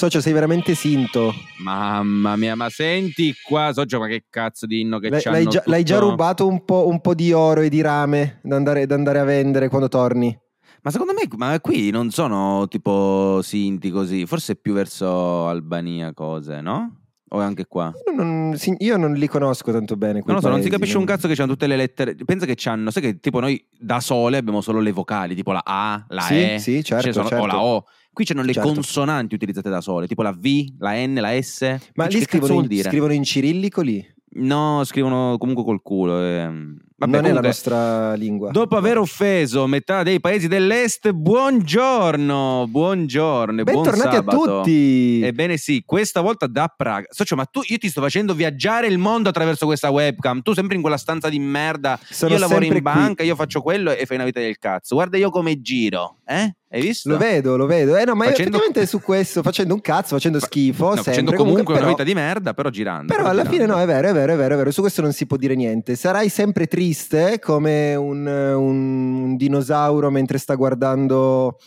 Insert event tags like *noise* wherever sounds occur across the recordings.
Socio, sei veramente sinto. Mamma mia, ma senti qua, Socio, ma che cazzo di inno che c'hanno l'hai già, tutto- l'hai già rubato un po', un po' di oro e di rame da andare, da andare a vendere quando torni? Ma secondo me, ma qui non sono tipo sinti così, forse più verso Albania cose, no? O anche qua? Io non, io non li conosco tanto bene. Non lo so, non si paesi, capisce un cazzo che c'hanno tutte le lettere. Pensa che c'hanno, sai che tipo noi da sole abbiamo solo le vocali, tipo la A, la Sì, E, sì, certo, ce ne sono- certo. o la O. Qui c'hanno le Certo. consonanti utilizzate da sole, tipo la V, la N, la S. Ma lì scrivono in, scrivono in cirillico lì? No, scrivono comunque col culo. ehm. Vabbè, non è la comunque, nostra lingua. Dopo aver offeso metà dei paesi dell'est, buongiorno, buongiorno e buon Bentornati a tutti! Ebbene sì, questa volta da Praga. Socio, ma tu, io ti sto facendo viaggiare il mondo attraverso questa webcam. Tu sempre in quella stanza di merda. Sono io lavoro in qui. banca, io faccio quello e fai una vita del cazzo. Guarda io come giro, eh? Hai visto? Lo vedo, lo vedo. Eh no, ma Facendo- effettivamente su questo, facendo un cazzo, facendo Fa- schifo, No, sempre, facendo comunque una però- vita di merda, però girando. Però alla girando. fine no, è vero, è vero, è vero, è vero, su questo non si può dire niente. Sarai sempre triste come un, un dinosauro mentre sta guardando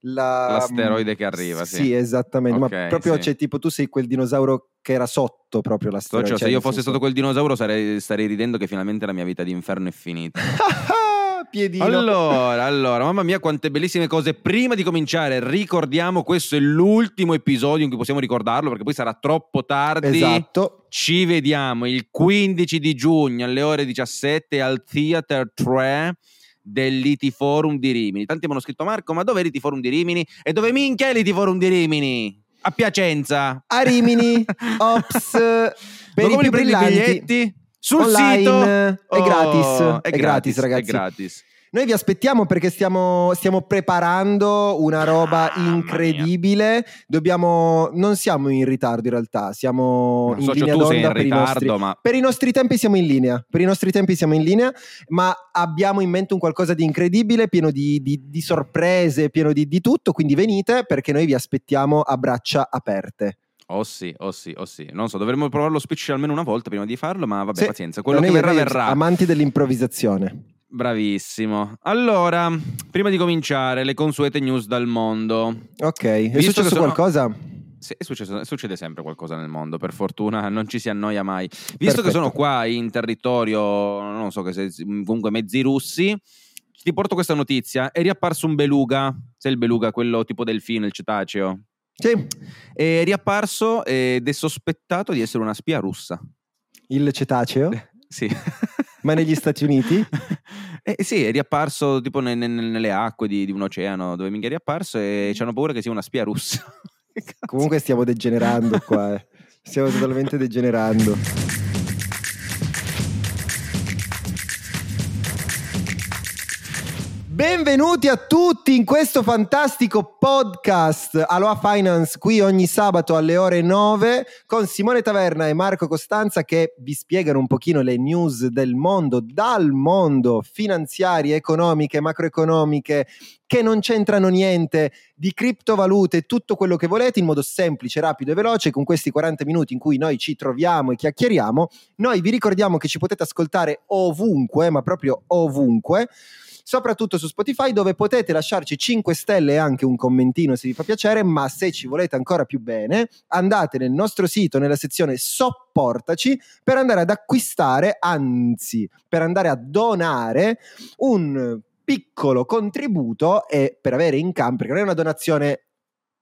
la... L'asteroide che arriva, sì. Sì, esattamente, Ok, ma proprio sì. c'è tipo tu sei quel dinosauro che era sotto proprio l'asteroide. Socio, cioè, se io fossi stato quel dinosauro sarei, starei ridendo che finalmente la mia vita di inferno è finita. *laughs* Piedino. Allora, allora, mamma mia, quante bellissime cose. Prima di cominciare, ricordiamo: questo è l'ultimo episodio in cui possiamo ricordarlo perché poi sarà troppo tardi. Esatto. Ci vediamo il 15 di giugno alle ore 17 al Theater 3 dell'Iti Forum di Rimini. Tanti mi hanno scritto Marco, ma dove è l'Iti Forum di Rimini? E dove minchia è l'Iti Forum di Rimini? A Piacenza. A Rimini, *laughs* ops, per Ma i come li più prendi i biglietti? Sul Online, sito è Oh, gratis, è, è gratis, ragazzi. È gratis. Noi vi aspettiamo perché stiamo, stiamo preparando una roba Mamma incredibile. Dobbiamo, non siamo in ritardo in realtà, siamo in Socio, linea tu sei d'onda in per i nostri. ritardo, ma Per i nostri tempi siamo in linea, per i nostri tempi siamo in linea, ma abbiamo in mente un qualcosa di incredibile, pieno di, di- di sorprese, pieno di, di tutto, quindi venite perché noi vi aspettiamo a braccia aperte. Oh sì, oh sì, oh sì. Non so, dovremmo provare lo speech almeno una volta prima di farlo, ma vabbè, Sì. pazienza. Quello che verrà verrà. Amanti dell'improvvisazione. Bravissimo. Allora, prima di cominciare, le consuete news dal mondo. Ok, è Visto che successo sono- qualcosa? Sì, è successo- succede sempre qualcosa nel mondo, per fortuna *laughs* non ci si annoia mai. Visto Perfetto. che sono qua in territorio, non so che se comunque mezzi russi, ti porto questa notizia. È riapparso un beluga, sai il beluga, quello tipo delfino, il cetaceo. Sì, È riapparso ed è sospettato di essere una spia russa. il cetaceo, Sì. *laughs* ma negli Stati Uniti? Eh, sì, è riapparso tipo ne- ne- nelle acque di, di un oceano dove minchia è riapparso e hanno paura che sia una spia russa. *laughs* Comunque stiamo degenerando qua, eh. stiamo totalmente degenerando. Benvenuti a tutti in questo fantastico podcast Aloha Finance qui ogni sabato alle ore 9 con Simone Taverna e Marco Costanza che vi spiegano un pochino le news del mondo, dal mondo finanziarie, economiche, macroeconomiche che non c'entrano niente di criptovalute tutto quello che volete in modo semplice, rapido e veloce con questi 40 minuti in cui noi ci troviamo e chiacchieriamo. Noi vi ricordiamo che ci potete ascoltare ovunque, ma proprio ovunque soprattutto su Spotify dove potete lasciarci 5 stelle e anche un commentino se vi fa piacere, ma se ci volete ancora più bene, andate nel nostro sito nella sezione Sopportaci per andare ad acquistare, anzi, per andare a donare un piccolo contributo e per avere in cambio, perché non è una donazione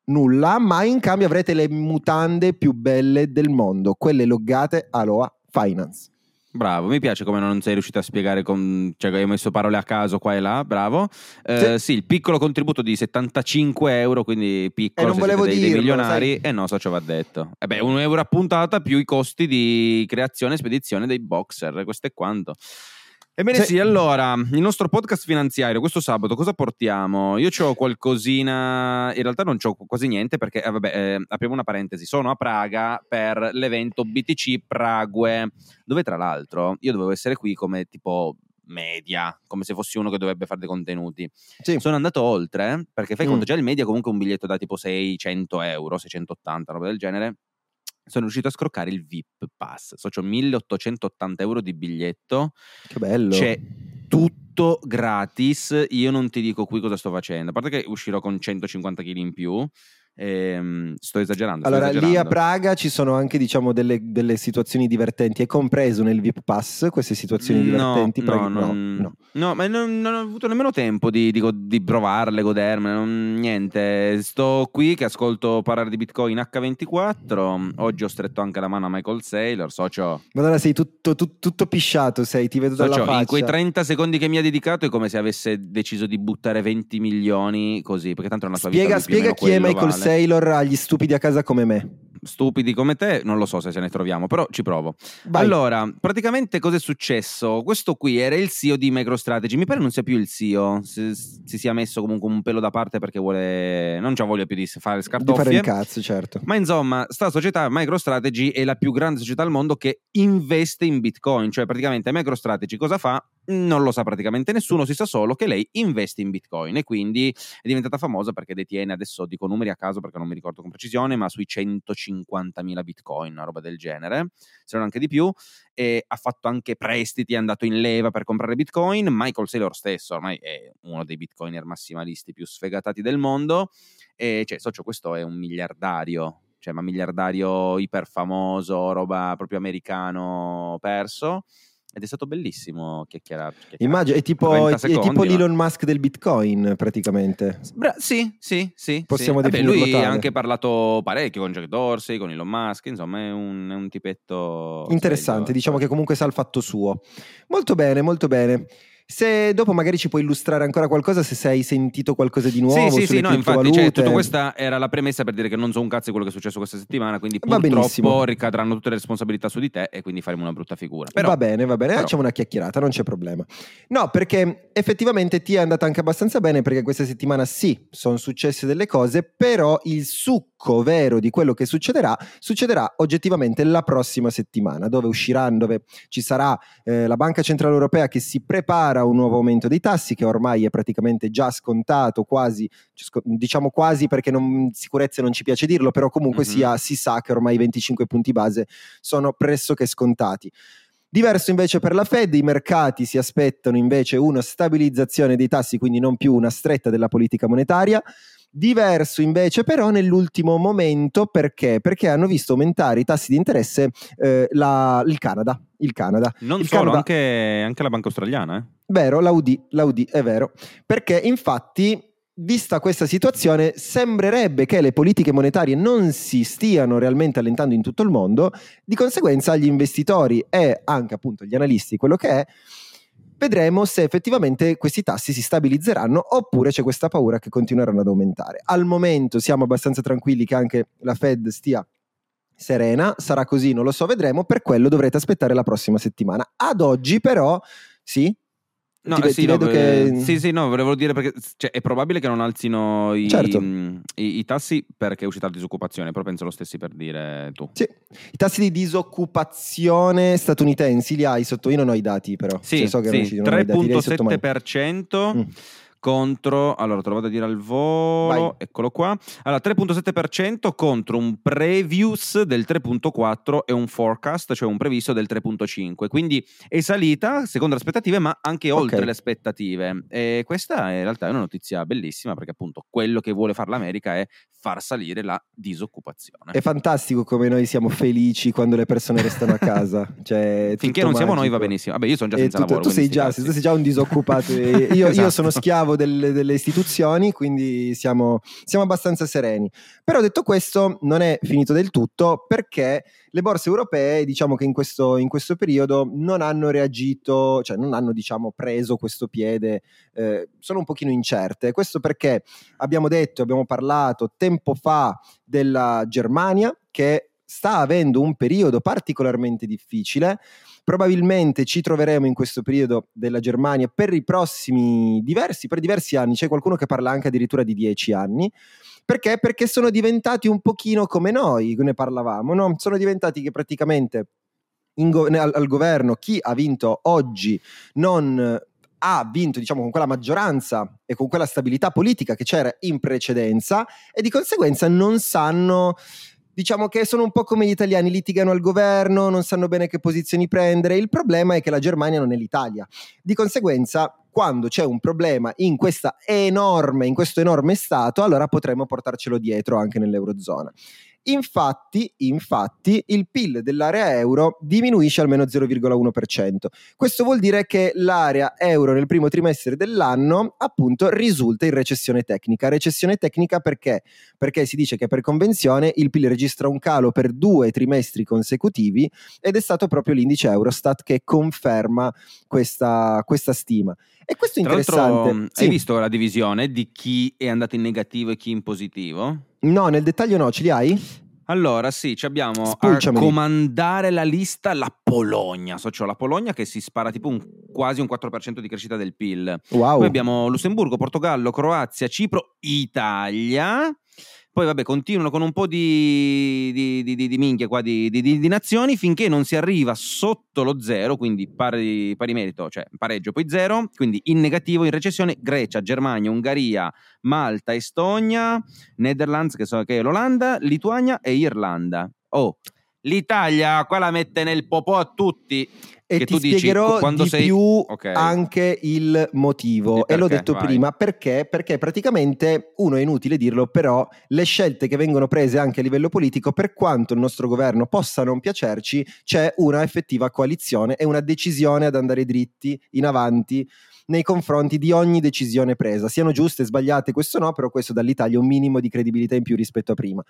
nulla, ma in cambio avrete le mutande più belle del mondo, quelle loggate Aloha Finance. Bravo, mi piace come non sei riuscito a spiegare, con, cioè hai messo parole a caso qua e là, bravo. Eh, sì. il piccolo contributo di 75 euro, quindi piccolo, Eh, non volevo dei, dei dirlo, milionari, e no, so ciò va detto. E beh, un euro a puntata più i costi di creazione e spedizione dei boxer, questo è quanto. Ebbene Sì. sì, allora, il nostro podcast finanziario, questo sabato cosa portiamo? Io ho qualcosina, in realtà non ho quasi niente perché, eh, vabbè, eh, apriamo una parentesi, sono a Praga per l'evento BTC Prague, dove tra l'altro io dovevo essere qui come tipo media, come se fossi uno che dovrebbe fare dei contenuti. Sì. Sono andato oltre, perché fai Mm. conto già il media comunque un biglietto da tipo 600 euro, 680, roba del genere. Sono riuscito a scroccare il VIP Pass, so, c'ho 1880 euro di biglietto, Che bello. c'è tutto gratis. Io non ti dico qui cosa sto facendo. A parte che uscirò con 150 kg in più. Ehm, sto esagerando. sto Allora, esagerando. lì a Praga ci sono anche, diciamo, delle, delle situazioni divertenti. È compreso nel VIP Pass queste situazioni divertenti? No, Pra- no, non, no. no, ma non, non ho avuto nemmeno tempo di, di di provarle, godermele, non- niente. Sto qui che ascolto parlare di Bitcoin H24. Oggi ho stretto anche la mano a Michael Saylor, socio. Madonna, sei tutto, tut- tutto pisciato, sei, ti vedo dalla socio, faccia. in quei 30 secondi che mi ha dedicato è come se avesse deciso di buttare 20 milioni così, perché tanto è una sua Spiega, vita. spiega chi è Michael vale. Saylor agli stupidi a casa come me. Stupidi come te, non lo so se se ne troviamo, però ci provo. Vai. Allora, praticamente cosa è successo? Questo qui era il CEO di MicroStrategy, mi pare non sia più il CEO, si, si sia messo comunque un pelo da parte perché vuole, non c'ha voglia più di fare di fare scartoffie. il cazzo, certo. Ma insomma, sta società MicroStrategy è la più grande società al mondo che investe in Bitcoin, cioè praticamente MicroStrategy cosa fa? Non lo sa praticamente nessuno, si sa solo che lei investe in Bitcoin e quindi è diventata famosa perché detiene adesso dico numeri a caso perché non mi ricordo con precisione, ma sui 150.000 Bitcoin, una roba del genere, se non anche di più e ha fatto anche prestiti, è andato in leva per comprare Bitcoin. Michael Saylor stesso ormai è uno dei Bitcoiner massimalisti più sfegatati del mondo e cioè, socio, questo è un miliardario, cioè, ma miliardario iperfamoso, roba proprio americano perso. Ed è stato bellissimo chiacchierare. Immagino, è tipo, 30 è, tipo secondi, ma- l'Elon Musk del Bitcoin, praticamente. Bra- sì, sì, sì. Possiamo sì. Vabbè, definirlo lui tale. ha anche parlato parecchio con Jack Dorsey, con Elon Musk, insomma è un, è un tipetto... Interessante, sveglio. diciamo che comunque sa il fatto suo. Molto bene, molto bene. Se dopo magari ci puoi illustrare ancora qualcosa, se sei sentito qualcosa di nuovo Sì, sì, sì, no, infatti, cioè, tutta questa era la premessa per dire che non so un cazzo di quello che è successo questa settimana, quindi Va purtroppo ricadranno tutte le responsabilità su di te e quindi faremo una brutta figura. Però, va bene, va bene, però- facciamo una chiacchierata, non c'è problema. No, perché effettivamente ti è andata anche abbastanza bene perché questa settimana sì, sono successe delle cose, però il succo vero di quello che succederà succederà oggettivamente la prossima settimana, dove usciranno, dove ci sarà eh, la Banca Centrale Europea che si prepara a un nuovo aumento dei tassi che ormai è praticamente già scontato, quasi, diciamo quasi perché non, sicurezza non ci piace dirlo, però comunque Mhm. sia, si sa che ormai i 25 punti base sono pressoché scontati. Diverso invece per la Fed, i mercati si aspettano invece una stabilizzazione dei tassi, quindi non più una stretta della politica monetaria. Diverso invece però nell'ultimo momento perché? Perché hanno visto aumentare i tassi di interesse eh, la- il Canada. Il Canada. non il solo, Canada- anche, anche la banca australiana. Eh. Vero, la UD, la UD, è vero. Perché infatti, vista questa situazione, sembrerebbe che le politiche monetarie non si stiano realmente allentando in tutto il mondo, di conseguenza gli investitori e anche appunto gli analisti, quello che è, vedremo se effettivamente questi tassi si stabilizzeranno oppure c'è questa paura che continueranno ad aumentare. Al momento siamo abbastanza tranquilli che anche la Fed stia serena, sarà così, non lo so, vedremo, per quello dovrete aspettare la prossima settimana. Ad oggi però, sì, No, Ti sì, ti no, vedo eh, che- sì, sì, no, volevo dire perché cioè, è probabile che non alzino i, Certo. mh, i- i tassi perché è uscita la disoccupazione, però penso lo stessi per dire tu. Sì, i tassi di disoccupazione statunitensi li hai sotto, io non ho i dati però, Sì, Cioè, so che sì, ci- non ho i dati, li hai sotto mano. 3.7% Mm. Contro, allora te lo vado a dire al volo, Vai. eccolo qua, allora 3.7% contro un previous del 3.4 e un forecast, cioè un previsto del 3.5, quindi è salita secondo le aspettative ma anche oltre Ok. le aspettative e questa in realtà è una notizia bellissima perché appunto quello che vuole fare l'America è far salire la disoccupazione. È fantastico come noi siamo felici quando le persone restano a casa. *laughs* Cioè, è Finché non siamo noi va magico. benissimo. Vabbè, io sono già senza tutto- lavoro. tu, sei già, tu sei già un disoccupato. e *laughs* io, io Esatto. sono schiavo delle, delle istituzioni, quindi siamo, siamo abbastanza sereni. Però detto questo, non è finito del tutto perché le borse europee, diciamo che in questo, in questo periodo non hanno reagito, cioè non hanno diciamo preso questo piede, eh, sono un pochino incerte. Questo perché abbiamo detto, abbiamo parlato tempo fa della Germania che sta avendo un periodo particolarmente difficile. Probabilmente ci troveremo in questo periodo della Germania per i prossimi diversi, per diversi anni. C'è qualcuno che parla anche addirittura di dieci anni. Perché? Perché sono diventati un pochino come noi, ne parlavamo, no? Sono diventati che praticamente go- al, al governo chi ha vinto oggi non ha vinto diciamo con quella maggioranza e con quella stabilità politica che c'era in precedenza e di conseguenza non sanno diciamo che sono un po' come gli italiani litigano al governo non sanno bene che posizioni prendere il problema è che la Germania non è l'Italia di conseguenza quando c'è un problema in, enorme, in questo enorme stato, allora potremmo portarcelo dietro anche nell'Eurozona. Infatti, infatti, il PIL dell'area euro diminuisce almeno 0,1%. Questo vuol dire che l'area euro nel primo trimestre dell'anno appunto risulta in recessione tecnica. Recessione tecnica perché? Perché si dice che per convenzione il PIL registra un calo per due trimestri consecutivi ed è stato proprio l'indice Eurostat che conferma questa, questa stima. E questo è interessante. Sì. Hai visto la divisione di chi è andato in negativo e chi in positivo? No, nel dettaglio no, ce li hai? Allora, sì, abbiamo a comandare la lista la Polonia, so, cioè la Polonia che si spara tipo un, quasi un 4% di crescita del PIL. Wow. Poi abbiamo Lussemburgo, Portogallo, Croazia, Cipro, Italia poi vabbè, continuano con un po' di, di, di, di minchia qua di, nazioni finché non si arriva sotto lo zero, quindi pari, pari merito, cioè pareggio poi zero, quindi in negativo, in recessione Grecia, Germania, Ungheria, Malta, Estonia, Netherlands, che, so, che è l'Olanda, Lituania e Irlanda. Oh, l'Italia qua la mette nel popò a tutti e ti spiegherò dici, di sei... più okay. anche il motivo. E, e l'ho detto Vai. prima perché? Perché praticamente, uno è inutile dirlo, però le scelte che vengono prese anche a livello politico, per quanto il nostro governo possa non piacerci, c'è una effettiva coalizione e una decisione ad andare dritti in avanti nei confronti di ogni decisione presa, siano giuste, sbagliate, questo no, però questo dall'Italia un minimo di credibilità in più rispetto a prima.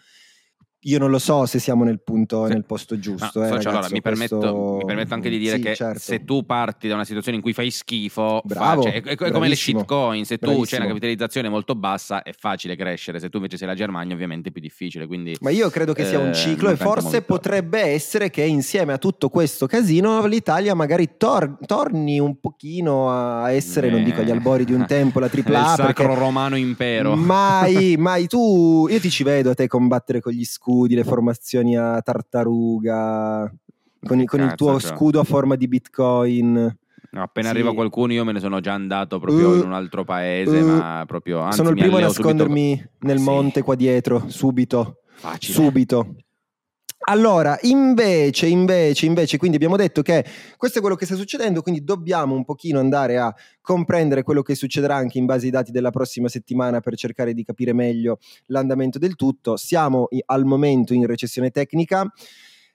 Io non lo so se siamo nel, punto, sì. nel posto giusto. No, eh, ragazzo, allora, mi, permetto, questo... mi, permetto, anche di dire sì, che certo. se tu parti da una situazione in cui fai schifo, Bravo, fa, cioè, è, è come le shitcoin, se tu c'è una capitalizzazione molto bassa è facile crescere, se tu invece sei la Germania ovviamente è più difficile. Quindi, Ma io credo che sia un eh, ciclo e forse molto. potrebbe essere che insieme a tutto questo casino l'Italia magari tor- torni un pochino a essere, eh. non dico agli albori di un tempo, la *laughs* tripla A. Il sacro romano impero. Mai, mai *laughs* tu, io ti ci vedo a te combattere con gli scudi, le formazioni a tartaruga con, con il tuo cioè. scudo a forma di bitcoin. No, appena sì. arriva qualcuno io me ne sono già andato proprio uh, in un altro paese, uh, ma proprio... Anzi, sono il primo a nascondermi subito. nel monte qua dietro, subito. Facile. Subito. Allora, invece, invece, invece, quindi abbiamo detto che questo è quello che sta succedendo, quindi dobbiamo un pochino andare a comprendere quello che succederà anche in base ai dati della prossima settimana per cercare di capire meglio l'andamento del tutto. Siamo al momento in recessione tecnica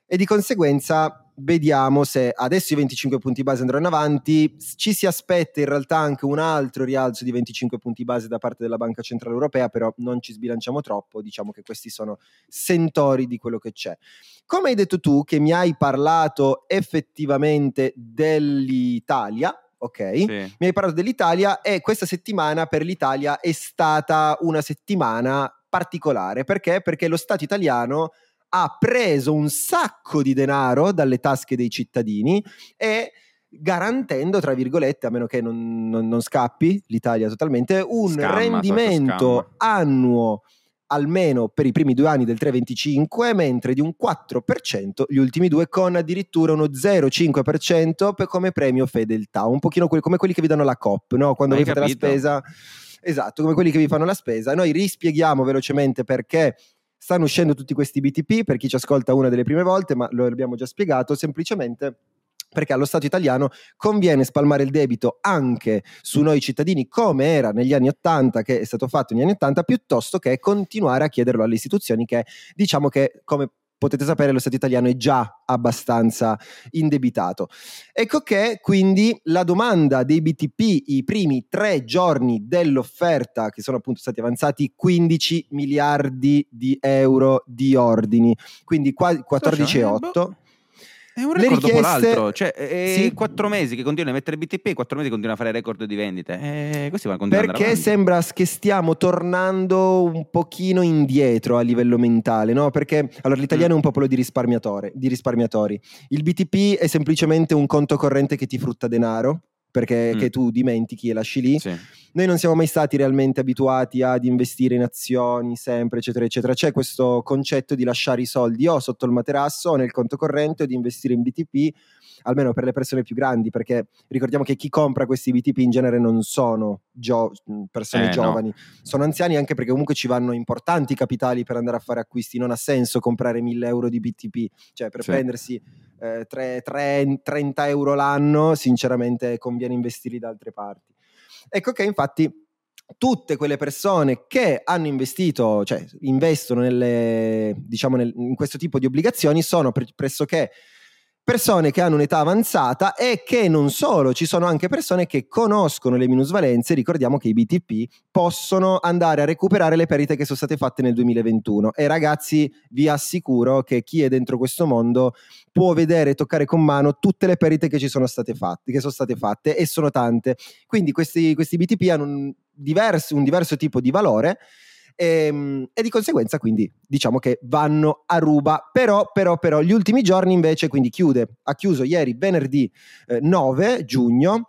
e di conseguenza vediamo se adesso i 25 punti base andranno avanti, ci si aspetta in realtà anche un altro rialzo di 25 punti base da parte della Banca Centrale Europea, però non ci sbilanciamo troppo, diciamo che questi sono sentori di quello che c'è. Come hai detto tu che mi hai parlato effettivamente dell'Italia, ok? Sì. Mi hai parlato dell'Italia e questa settimana per l'Italia è stata una settimana particolare, perché? Perché lo Stato italiano ha preso un sacco di denaro dalle tasche dei cittadini e garantendo, tra virgolette, a meno che non, non, non scappi l'Italia totalmente, un scamma, rendimento annuo almeno per i primi due anni del 3,25, mentre di un 4% gli ultimi due, con addirittura uno 0,5% per come premio fedeltà, un pochino que- come quelli che vi danno la COP, no? quando Hai voi fate la spesa. Esatto, come quelli che vi fanno la spesa. Noi rispieghiamo velocemente perché stanno uscendo tutti questi BTP, per chi ci ascolta una delle prime volte, ma lo abbiamo già spiegato, semplicemente perché allo Stato italiano conviene spalmare il debito anche su noi cittadini come era negli anni 80 che è stato fatto negli anni 80 piuttosto che continuare a chiederlo alle istituzioni che diciamo che come potete sapere lo Stato italiano è già abbastanza indebitato. Ecco che quindi la domanda dei BTP i primi tre giorni dell'offerta, che sono appunto stati avanzati 15 miliardi di euro di ordini, quindi quasi 14,8. È un record richieste... dopo l'altro, cioè è sì. quattro mesi che continua a mettere BTP quattro mesi che continua a fare record di vendite. E questi vanno Perché sembra che stiamo tornando un pochino indietro a livello mentale, no? Perché allora l'italiano mm. è un popolo di, di risparmiatori. Il BTP è semplicemente un conto corrente che ti frutta denaro perché mm. tu dimentichi e lasci lì. Sì. Noi non siamo mai stati realmente abituati ad investire in azioni sempre, eccetera, eccetera. C'è questo concetto di lasciare i soldi o sotto il materasso o nel conto corrente o di investire in BTP, almeno per le persone più grandi, perché ricordiamo che chi compra questi BTP in genere non sono gio- persone eh, giovani, no. sono anziani anche perché comunque ci vanno importanti capitali per andare a fare acquisti. Non ha senso comprare 1000 euro di BTP, cioè per sì. prendersi eh, 3, 3, 30 euro l'anno, sinceramente conviene investirli da altre parti. Ecco che infatti tutte quelle persone che hanno investito, cioè investono nelle, diciamo nel, in questo tipo di obbligazioni sono pre- pressoché persone che hanno un'età avanzata e che non solo, ci sono anche persone che conoscono le minusvalenze, ricordiamo che i BTP possono andare a recuperare le perdite che sono state fatte nel 2021 e ragazzi vi assicuro che chi è dentro questo mondo può vedere e toccare con mano tutte le perdite che ci sono state fatte, che sono state fatte e sono tante. Quindi questi, questi BTP hanno un diverso, un diverso tipo di valore e, ehm, e, di conseguenza quindi diciamo che vanno a ruba. Però però però gli ultimi giorni invece quindi chiude ha chiuso ieri venerdì eh, 9 giugno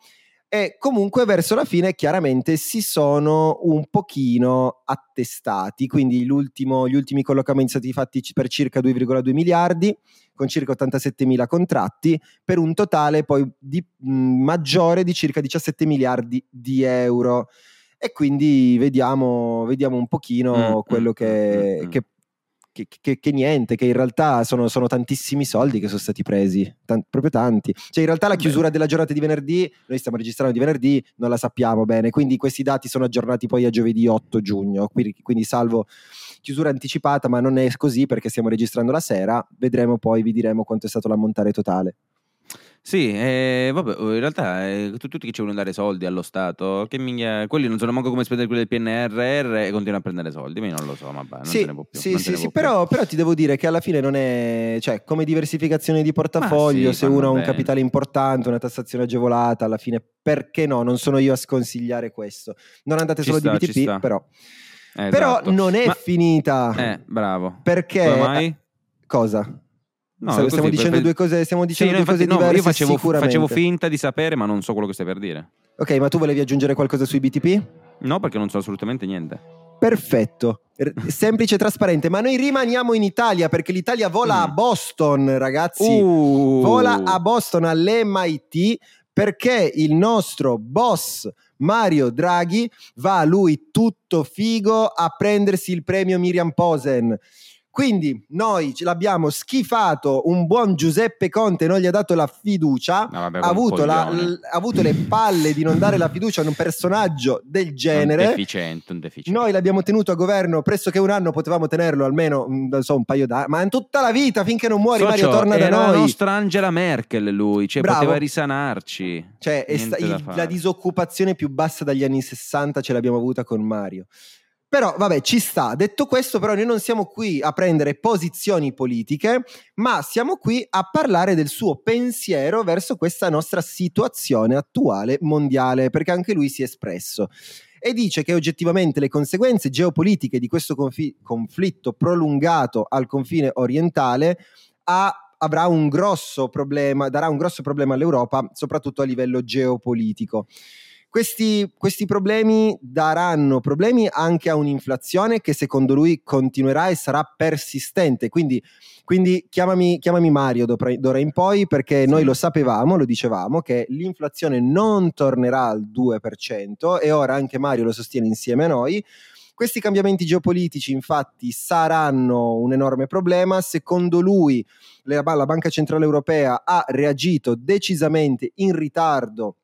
e comunque verso la fine chiaramente si sono un pochino attestati. Quindi gli ultimi collocamenti sono stati fatti per circa 2,2 miliardi con circa 87 mila contratti per un totale poi di, mh, maggiore di circa 17 miliardi di euro e quindi vediamo, vediamo un pochino mm, quello mm, che, mm, mm, che, che, che, che, niente, che in realtà sono, sono, tantissimi soldi che sono stati presi, Tant- proprio tanti. Cioè in realtà la chiusura della giornata di venerdì, noi stiamo registrando di venerdì, non la sappiamo bene, quindi questi dati sono aggiornati poi a giovedì 8 giugno, quindi, quindi salvo chiusura anticipata, ma non è così perché stiamo registrando la sera, vedremo poi, vi diremo quanto è stato l'ammontare totale. Sì, eh, vabbè, in realtà eh, tutti che ci vogliono dare soldi allo Stato, che minchia, quelli non sono manco come spendere quelli del PNRR e continuano a prendere soldi, ma io non lo so, ma bah, non sì, ne può più. Sì, sì, sì però, però, ti devo dire che alla fine non è, cioè, come diversificazione di portafoglio, sì, se uno ha un capitale importante, una tassazione agevolata, alla fine perché no? Non sono io a sconsigliare questo. Non andate ci solo sta, di BTP, però. Eh, però esatto. non è ma... finita. Eh, bravo. Perché... Come mai? Cosa? No, stiamo, stiamo dicendo per... due cose, stiamo dicendo sì, due infatti, cose diverse. io facevo, facevo, finta di sapere, ma non so quello che stai per dire. Ok, ma tu volevi aggiungere qualcosa sui BTP? No, perché non so assolutamente niente. Perfetto, semplice e trasparente, ma noi rimaniamo in Italia perché l'Italia vola mm. a Boston, ragazzi. Uh. Vola a Boston all'MIT perché il nostro boss Mario Draghi va lui tutto figo a prendersi il premio Miriam Posen. Quindi noi ce l'abbiamo schifato, un buon Giuseppe Conte non gli ha dato la fiducia, no, vabbè, ha, avuto la, l, ha, avuto le palle di non dare la fiducia a un personaggio del genere. Un deficiente, un deficiente. Noi l'abbiamo tenuto a governo pressoché un anno, potevamo tenerlo almeno mm, non so, un paio d'anni, ma in tutta la vita finché non muori Socio, Mario torna da noi. Era la nostra Angela Merkel lui, cioè Bravo. poteva risanarci. Cioè sta, il, la disoccupazione più bassa dagli anni 60 ce l'abbiamo avuta con Mario. Però vabbè, ci sta. Detto questo, però noi non siamo qui a prendere posizioni politiche, ma siamo qui a parlare del suo pensiero verso questa nostra situazione attuale mondiale, perché anche lui si è espresso e dice che oggettivamente le conseguenze geopolitiche di questo confi- conflitto prolungato al confine orientale ha, avrà un grosso problema, darà un grosso problema all'Europa, soprattutto a livello geopolitico. Questi, questi, problemi daranno problemi anche a un'inflazione che secondo lui continuerà e sarà persistente. Quindi, quindi chiamami, chiamami, Mario d'ora in poi perché noi lo sapevamo, lo dicevamo, che l'inflazione non tornerà al 2% e ora anche Mario lo sostiene insieme a noi. Questi cambiamenti geopolitici infatti saranno un enorme problema. Secondo lui la Banca Centrale Europea ha reagito decisamente in ritardo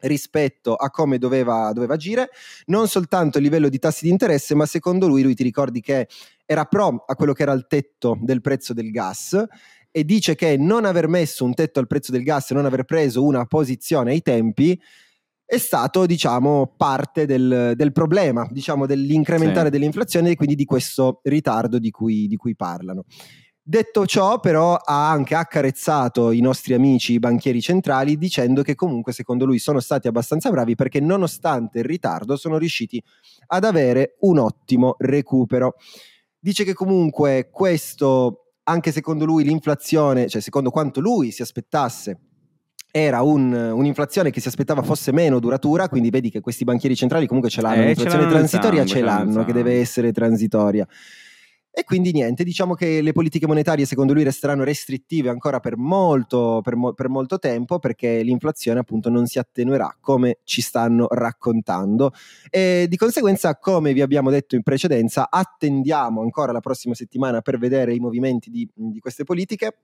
rispetto a come doveva, doveva agire, non soltanto a livello di tassi di interesse, ma secondo lui, lui ti ricordi che era pro a quello che era il tetto del prezzo del gas e dice che non aver messo un tetto al prezzo del gas e non aver preso una posizione ai tempi è stato, diciamo, parte del, del problema, diciamo, dell'incrementare sì. dell'inflazione e quindi di questo ritardo di cui, di cui parlano. Detto ciò, però, ha anche accarezzato i nostri amici i banchieri centrali dicendo che comunque, secondo lui, sono stati abbastanza bravi perché, nonostante il ritardo, sono riusciti ad avere un ottimo recupero. Dice che comunque questo, anche secondo lui, l'inflazione, cioè secondo quanto lui si aspettasse, era un, un'inflazione che si aspettava fosse meno duratura, quindi vedi che questi banchieri centrali comunque ce l'hanno, eh, l'inflazione transitoria ce l'hanno, che deve essere transitoria. E quindi niente, diciamo che le politiche monetarie secondo lui resteranno restrittive ancora per molto, per, mo- per molto tempo perché l'inflazione appunto non si attenuerà come ci stanno raccontando. E di conseguenza, come vi abbiamo detto in precedenza, attendiamo ancora la prossima settimana per vedere i movimenti di, di queste politiche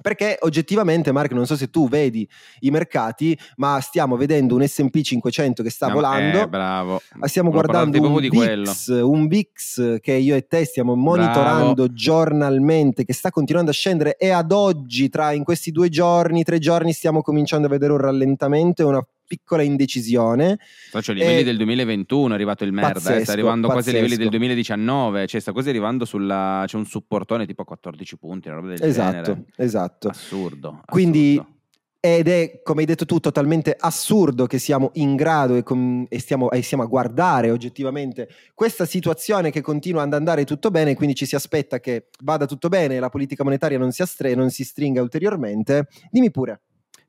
Perché oggettivamente, Mark, non so se tu vedi i mercati, ma stiamo vedendo un SP 500 che sta No, volando. eh, bravo. Stiamo Volevo guardando un VIX, un VIX che io e te stiamo monitorando giornalmente, che sta continuando a scendere e ad oggi, tra in questi due giorni, tre giorni, stiamo cominciando a vedere un rallentamento e una piccola indecisione. Faccio i livelli Eh, del 2021, è arrivato il merda, eh, pazzesco, sta arrivando quasi ai livelli del pazzesco. 2019, cioè sta quasi arrivando sulla... c'è un supportone tipo a 14 punti, una roba del Esatto, genere. esatto. Assurdo. Quindi- assurdo. Ed è, come hai detto tu, totalmente assurdo che siamo in grado e, com- e stiamo, e stiamo a guardare oggettivamente questa situazione che continua ad andare tutto bene, quindi ci si aspetta che vada tutto bene e la politica monetaria non si, astre- non si stringa ulteriormente. Dimmi pure.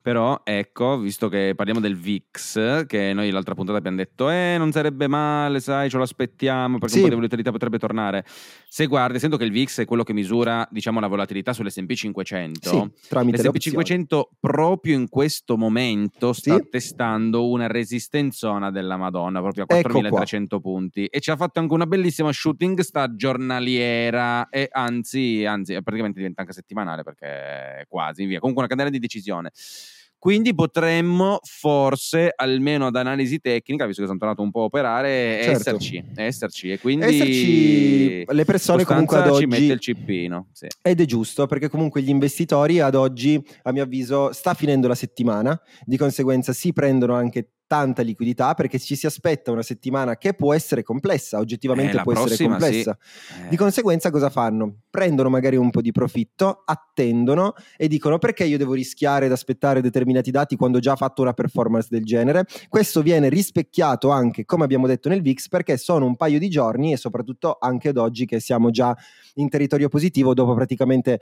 Però ecco, visto che parliamo del VIX, che noi l'altra puntata abbiamo detto, eh, non sarebbe male, sai, ce lo aspettiamo perché Sì. un po' di volatilità potrebbe tornare. Se guardi, essendo che il VIX è quello che misura, diciamo, la volatilità sull'S&P 500, Sì, L'S&P opzioni. 500 proprio in questo momento sta Sì. testando una resistenzona della Madonna, proprio a Ecco qua. 4300 punti e ci ha fatto anche una bellissima shooting star giornaliera e anzi, anzi praticamente diventa anche settimanale perché è quasi via, comunque una candela di decisione. Quindi potremmo forse, almeno ad analisi tecnica, visto che sono tornato un po' a operare, Certo. esserci, esserci e quindi Esserci le persone comunque ad Costanza ci oggi mette il cippino, sì. Ed è giusto perché comunque gli investitori ad oggi, a mio avviso, sta finendo la settimana, di conseguenza si prendono anche tanta liquidità perché ci si aspetta una settimana che può essere complessa, oggettivamente Eh, può essere prossima, complessa. Eh. Di conseguenza cosa fanno? Prendono magari un po' di profitto, attendono e dicono perché io devo rischiare ad aspettare determinati dati quando ho già fatto una performance del genere. Questo viene rispecchiato anche, come abbiamo detto nel VIX, perché sono un paio di giorni e soprattutto anche ad oggi che siamo già in territorio positivo dopo praticamente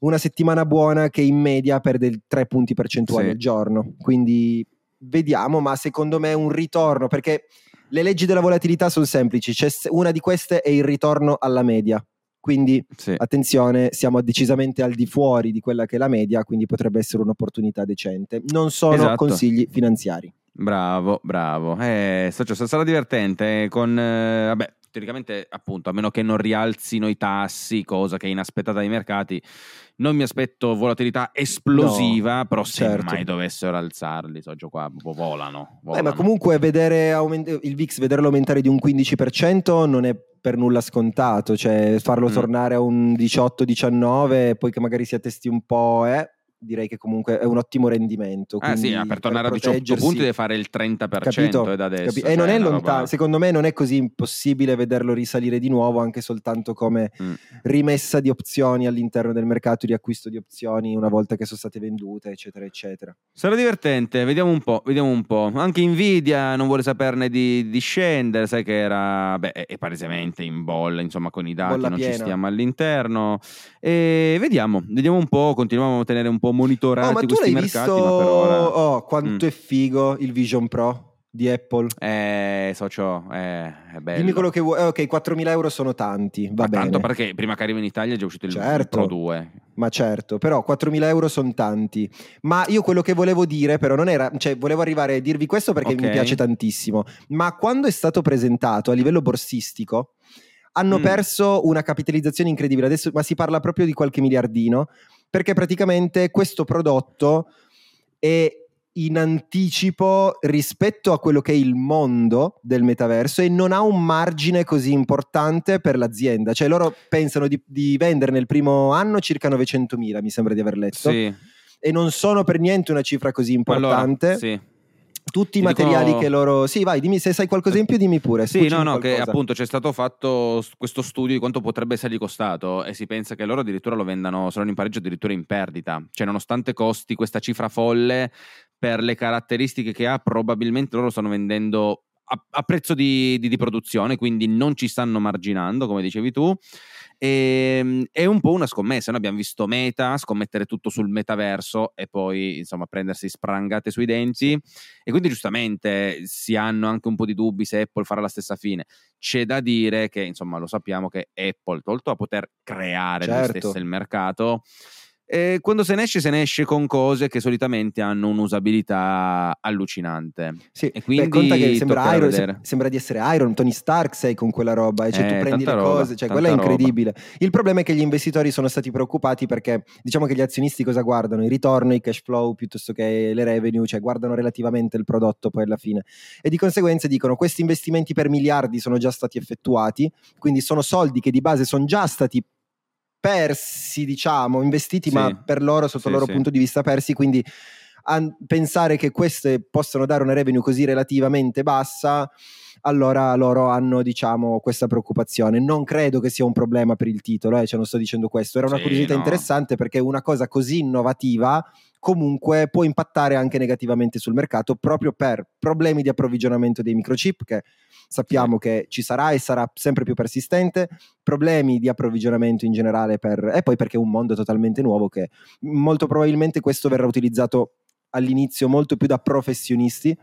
una settimana buona che in media perde il 3 punti percentuali Sì. al giorno. Quindi vediamo, ma secondo me è un ritorno perché le leggi della volatilità sono semplici, c'è una di queste è il ritorno alla media. Quindi Sì. attenzione, siamo decisamente al di fuori di quella che è la media, quindi potrebbe essere un'opportunità decente. Non sono Esatto. consigli finanziari. Bravo, bravo. Eh, sarà divertente eh, con... eh, vabbè, teoricamente appunto, a meno che non rialzino i tassi, cosa che è inaspettata dai mercati, non mi aspetto volatilità esplosiva, però se certo. mai dovessero alzarli, so, qua proprio volano. Eh, volano. ma comunque vedere aument- il VIX, vederlo aumentare di un 15% non è per nulla scontato, cioè farlo Mm. tornare a un 18-19, poi che magari si attesti un po', eh, direi che comunque è un ottimo rendimento. Ah sì, per tornare a 18 proteggersi- punti deve fare il 30% Capito? e da adesso. Capi- cioè, e non è lontano, roba- secondo me non è così impossibile vederlo risalire di nuovo anche soltanto come Mm. rimessa di opzioni all'interno del mercato di acquisto di opzioni una volta che sono state vendute, eccetera, eccetera. Sarà divertente, vediamo un po', vediamo un po'. Anche Nvidia non vuole saperne di, di scendere, sai che era, beh, è, palesemente in bolla, insomma, con i dati Bolla non ci piena. stiamo all'interno. E vediamo, vediamo un po', continuiamo a tenere un po' monitorati Oh, ma tu questi l'hai mercati, visto? ma per ora... Oh, quanto Mm. è figo il Vision Pro di Apple. Eh, socio, eh, è bello. Dimmi quello che vuoi. Eh, ok, 4.000 euro sono tanti, va Ma bene. tanto perché prima che arrivi in Italia è già uscito il, il Certo. Pro 2. Ma certo, però 4.000 euro sono tanti. Ma io quello che volevo dire, però, non era, cioè, volevo arrivare a dirvi questo perché Ok. mi piace tantissimo. Ma quando è stato presentato a livello borsistico, hanno Mm. perso una capitalizzazione incredibile. Adesso, ma si parla proprio di qualche miliardino, perché praticamente questo prodotto è in anticipo rispetto a quello che è il mondo del metaverso e non ha un margine così importante per l'azienda. Cioè loro pensano di, di vendere nel primo anno circa 900.000, mi sembra di aver letto, Sì. e non sono per niente una cifra così importante. Allora, sì. Tutti i materiali dico- che loro... Sì, vai, dimmi se sai qualcosa in più, dimmi pure. Sì, no, no, che qualcosa. appunto c'è stato fatto questo studio di quanto potrebbe essergli costato e si pensa che loro addirittura lo vendano, sono in pareggio addirittura in perdita. Cioè, nonostante costi questa cifra folle, per le caratteristiche che ha, probabilmente loro stanno vendendo a, a prezzo di, di- di produzione, quindi non ci stanno marginando, come dicevi tu. E, è un po' una scommessa. Noi abbiamo visto Meta scommettere tutto sul metaverso e poi insomma prendersi sprangate sui denti. E quindi giustamente si hanno anche un po' di dubbi se Apple farà la stessa fine. C'è da dire che insomma lo sappiamo che Apple, tolto a poter creare Certo. stessa il mercato, E quando se ne esce, se ne esce con cose che solitamente hanno un'usabilità allucinante. Sì, E quindi Beh, conta che sembra, Iron, sem- sembra di essere Iron, Tony Stark sei con quella roba, e cioè tu Eh, prendi le roba, cose, cioè quella è roba. incredibile. Il problema è che gli investitori sono stati preoccupati perché diciamo che gli azionisti cosa guardano? Il ritorno, i cash flow piuttosto che le revenue, cioè guardano relativamente il prodotto poi alla fine. E di conseguenza dicono questi investimenti per miliardi sono già stati effettuati, quindi sono soldi che di base sono già stati persi, diciamo, investiti, Sì. ma per loro, sotto Sì, il loro sì. punto di vista, persi. Quindi a pensare che queste possano dare una revenue così relativamente bassa, allora loro hanno, diciamo, questa preoccupazione. Non credo che sia un problema per il titolo, eh, cioè non sto dicendo questo. Era una Sì, curiosità no. interessante perché una cosa così innovativa comunque può impattare anche negativamente sul mercato proprio per problemi di approvvigionamento dei microchip che sappiamo che ci sarà e sarà sempre più persistente, problemi di approvvigionamento in generale per, e poi perché è un mondo totalmente nuovo che molto probabilmente questo verrà utilizzato all'inizio molto più da professionisti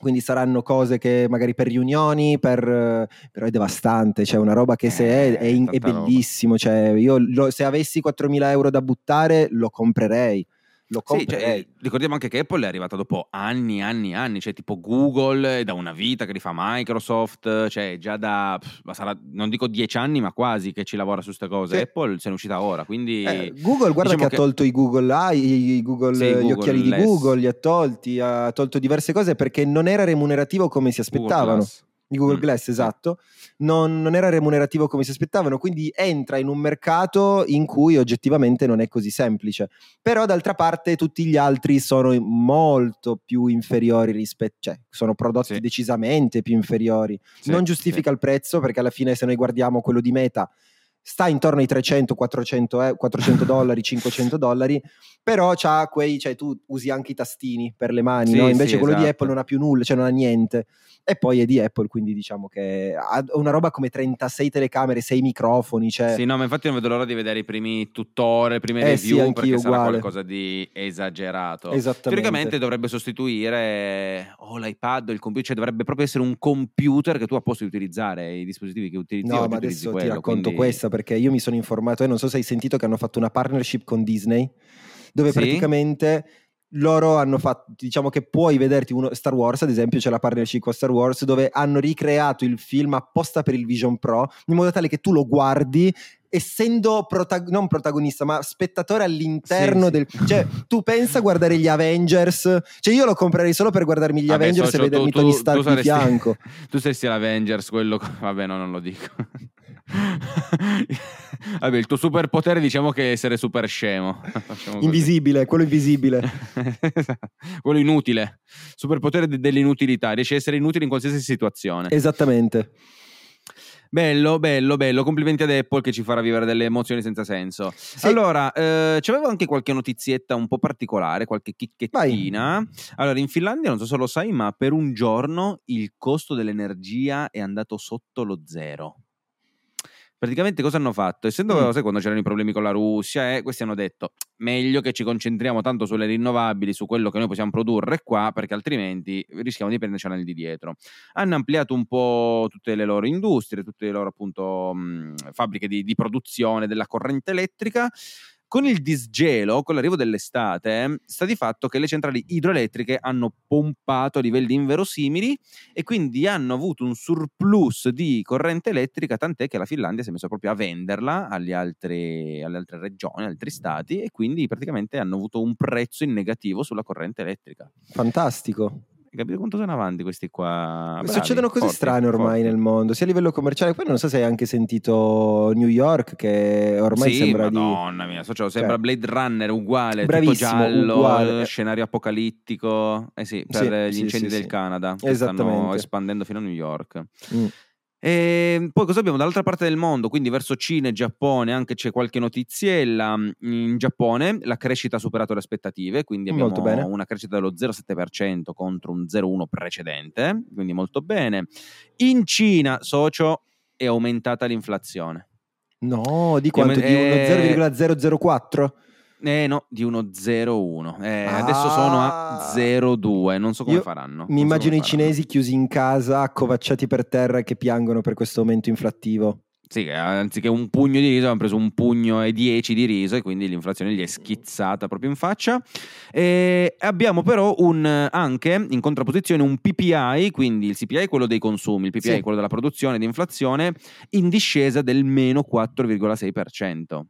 quindi saranno cose che magari per riunioni, per, eh, però è devastante, cioè una roba che se è, è, in- è roba. bellissimo, cioè io lo- se avessi 4.000 euro da buttare lo comprerei, lo Sì, comprerei. cioè, ricordiamo anche che Apple è arrivata dopo anni, anni, anni, cioè tipo Google è da una vita che li fa Microsoft, cioè già da, pff, sarà, non dico dieci anni, ma quasi che ci lavora su queste cose. Sì. Apple se ne è uscita ora, quindi... Eh, Google, guarda diciamo che ha che- tolto i Google Eye, i- Google- Sì, gli Google occhiali di. Google, li ha tolti, ha tolto diverse cose perché non era remunerativo come si aspettavano. Di Google Mm, Glass, sì. esatto, non, non era remunerativo come si aspettavano, quindi entra in un mercato in cui oggettivamente non è così semplice. Però d'altra parte tutti gli altri sono molto più inferiori rispetto, cioè sono prodotti Sì. decisamente più inferiori. Sì, non giustifica il prezzo perché alla fine se noi guardiamo quello di Meta sta intorno ai 300, 400, eh, 400 *laughs* dollari, 500 dollari, però c'ha quei, cioè tu usi anche i tastini per le mani, Sì, no? sì, invece quello di esatto. Apple non ha più nulla, cioè non ha niente. E poi è di Apple, quindi diciamo che ha una roba come 36 telecamere, 6 microfoni, cioè... Sì, no, ma infatti non vedo l'ora di vedere i primi tutorial, le prime Eh sì, review, anch'io perché sarà uguale. qualcosa di esagerato. Esattamente. Teoricamente dovrebbe sostituire o l'iPad o il computer, cioè dovrebbe proprio essere un computer che tu a posto di utilizzare i dispositivi che utilizzi No, ma adesso ti quello, racconto quindi- questa perché io mi sono informato e non so se hai sentito che hanno fatto una partnership con Disney dove Sì? praticamente loro hanno fatto, diciamo che puoi vederti uno, Star Wars, ad esempio, c'è la partnership con Star Wars dove hanno ricreato il film apposta per il Vision Pro in modo tale che tu lo guardi essendo protag- non protagonista ma spettatore all'interno Sì, sì. del *laughs* cioè tu pensa a guardare gli Avengers cioè io lo comprerei solo per guardarmi gli Vabbè, Avengers socio, e vedermi tu- Tony tu- Stark tu di saresti- *laughs* fianco tu saresti l'Avengers, quello... Vabbè, no, non lo dico. *laughs* Vabbè, il tuo superpotere diciamo che è essere super scemo. Invisibile quello invisibile quello inutile. Superpotere de- dell'inutilità. Riesce a essere inutile in qualsiasi situazione. esattamente Bello, bello, bello. Complimenti ad Apple che ci farà vivere delle emozioni senza senso. Sì. Allora, eh, c'avevo anche qualche notizietta un po' particolare, qualche chicchettina. Allora, in Finlandia, non so se lo sai, ma per un giorno il costo dell'energia è andato sotto lo zero. Praticamente cosa hanno fatto? Essendo, Mm. sai, quando c'erano i problemi con la Russia, eh, questi hanno detto meglio che ci concentriamo tanto sulle rinnovabili, su quello che noi possiamo produrre qua, perché altrimenti rischiamo di prendercela di dietro. Hanno ampliato un po' tutte le loro industrie, tutte le loro appunto mh, fabbriche di, di produzione della corrente elettrica. Con il disgelo, con l'arrivo dell'estate, sta di fatto che le centrali idroelettriche hanno pompato a livelli inverosimili e quindi hanno avuto un surplus di corrente elettrica, tant'è che la Finlandia si è messa proprio a venderla altri, alle altre regioni, altri stati e quindi praticamente hanno avuto un prezzo in negativo sulla corrente elettrica. fantastico Hai capito quanto sono avanti questi qua? Bravi, Succedono cose forti, strane ormai forti. nel mondo, sia a livello commerciale. Poi non so se hai anche sentito New York, che ormai sì, sembra madonna mia, so- cioè, sembra Cioè, Blade Runner uguale, bravissimo, giallo, uguale. scenario apocalittico, eh sì, per Sì, gli sì, incendi del. Canada che stanno Esattamente. espandendo fino a New York. di. Mm. E poi cosa abbiamo dall'altra parte del mondo, quindi verso Cina e Giappone, anche c'è qualche notiziella. In Giappone la crescita ha superato le aspettative, quindi abbiamo una crescita dello 0,7% contro un 0,1 precedente, quindi molto bene. In Cina, socio, è aumentata l'inflazione. No, di quanto? Di Eh, uno 0,004? Eh no, di uno 0,1. Eh, Adesso sono a Ah. 0,2, non so come Io faranno. Mi so immagino come i faranno. cinesi chiusi in casa, accovacciati per terra e che piangono per questo aumento inflattivo. sì, anziché un pugno di riso, hanno preso un pugno e dieci di riso e quindi l'inflazione gli è schizzata proprio in faccia. E abbiamo però un, anche in contrapposizione un PPI, quindi il CPI è quello dei consumi, il PPI sì. è quello della produzione di inflazione, in discesa del meno 4,6%.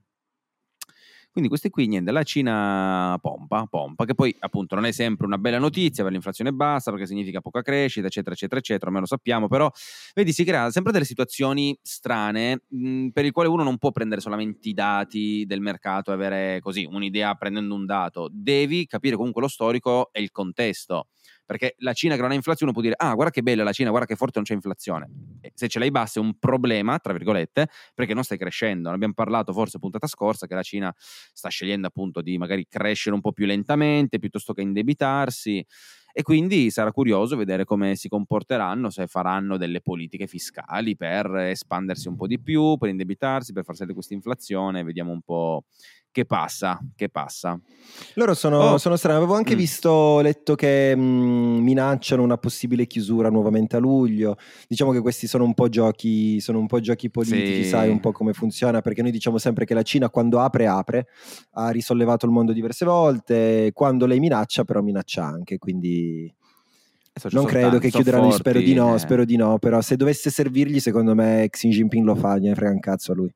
Quindi queste qui, niente, la Cina pompa, pompa, che poi appunto non è sempre una bella notizia per l'inflazione bassa, perché significa poca crescita, eccetera, eccetera, eccetera, almeno lo sappiamo, però vedi, si crea sempre delle situazioni strane mh, per le quali uno non può prendere solamente i dati del mercato e avere così un'idea prendendo un dato, devi capire comunque lo storico e il contesto. Perché la Cina che non ha inflazione può dire, ah, guarda che bella la Cina, guarda che forte non c'è inflazione. E se ce l'hai bassa è un problema, tra virgolette, perché non stai crescendo. Ne abbiamo parlato forse puntata scorsa che la Cina sta scegliendo appunto di magari crescere un po' più lentamente piuttosto che indebitarsi e quindi sarà curioso vedere come si comporteranno, se faranno delle politiche fiscali per espandersi un po' di più, per indebitarsi, per far salire questa inflazione, vediamo un po' che passa, che passa. Loro sono, oh. sono strani, avevo anche mm. visto, letto che mh, mm, minacciano una possibile chiusura nuovamente a luglio, diciamo che questi sono un po' giochi, sono un po' giochi politici, sì. sai un po' come funziona, perché noi diciamo sempre che la Cina quando apre, apre, ha risollevato il mondo diverse volte, quando lei minaccia però minaccia anche, quindi... Non credo tanti, che chiuderanno, forti, spero di no, eh. spero di no, però se dovesse servirgli secondo me Xi Jinping lo fa, gliene frega un cazzo a lui.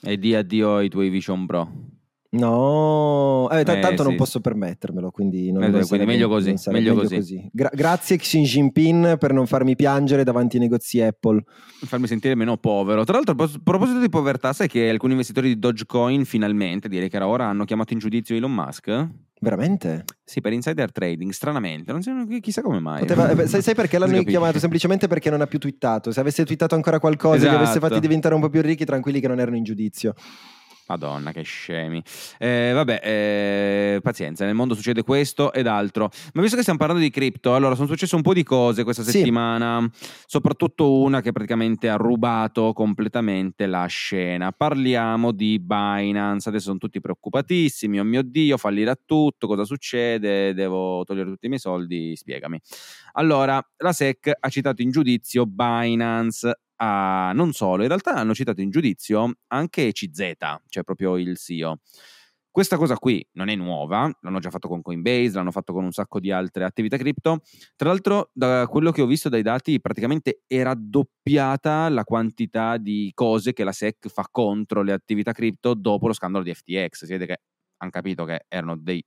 E di addio ai tuoi Vision Pro. No, eh, t- eh, tanto sì. non posso permettermelo, quindi, non, eh, non quindi meglio così. Meglio, meglio così. così. Gra- grazie Xi Jinping per non farmi piangere davanti ai negozi Apple. Farmi sentire meno povero. Tra l'altro, a proposito di povertà, sai che alcuni investitori di Dogecoin finalmente, direi che era ora, hanno chiamato in giudizio Elon Musk? Veramente? Sì, per insider trading, stranamente. Non so, chissà come mai. Poteva, eh, sai, sai, perché l'hanno chiamato? Semplicemente perché non ha più twittato. Se avesse twittato ancora qualcosa esatto. che avesse fatti diventare un po' più ricchi, tranquilli che non erano in giudizio. Madonna, che scemi. Eh, vabbè, eh, pazienza, nel mondo succede questo ed altro. Ma visto che stiamo parlando di cripto, allora sono successe un po' di cose questa settimana, sì. soprattutto una che praticamente ha rubato completamente la scena. Parliamo di Binance. Adesso sono tutti preoccupatissimi. Oh mio Dio, fallirà tutto, cosa succede? Devo togliere tutti i miei soldi? Spiegami. Allora, la SEC ha citato in giudizio Binance a, non solo, in realtà hanno citato in giudizio anche CZ, cioè proprio il CEO. Questa cosa qui non è nuova, l'hanno già fatto con Coinbase, l'hanno fatto con un sacco di altre attività cripto. Tra l'altro, da quello che ho visto dai dati, praticamente è raddoppiata la quantità di cose che la SEC fa contro le attività cripto dopo lo scandalo di FTX. Si vede che hanno capito che erano dei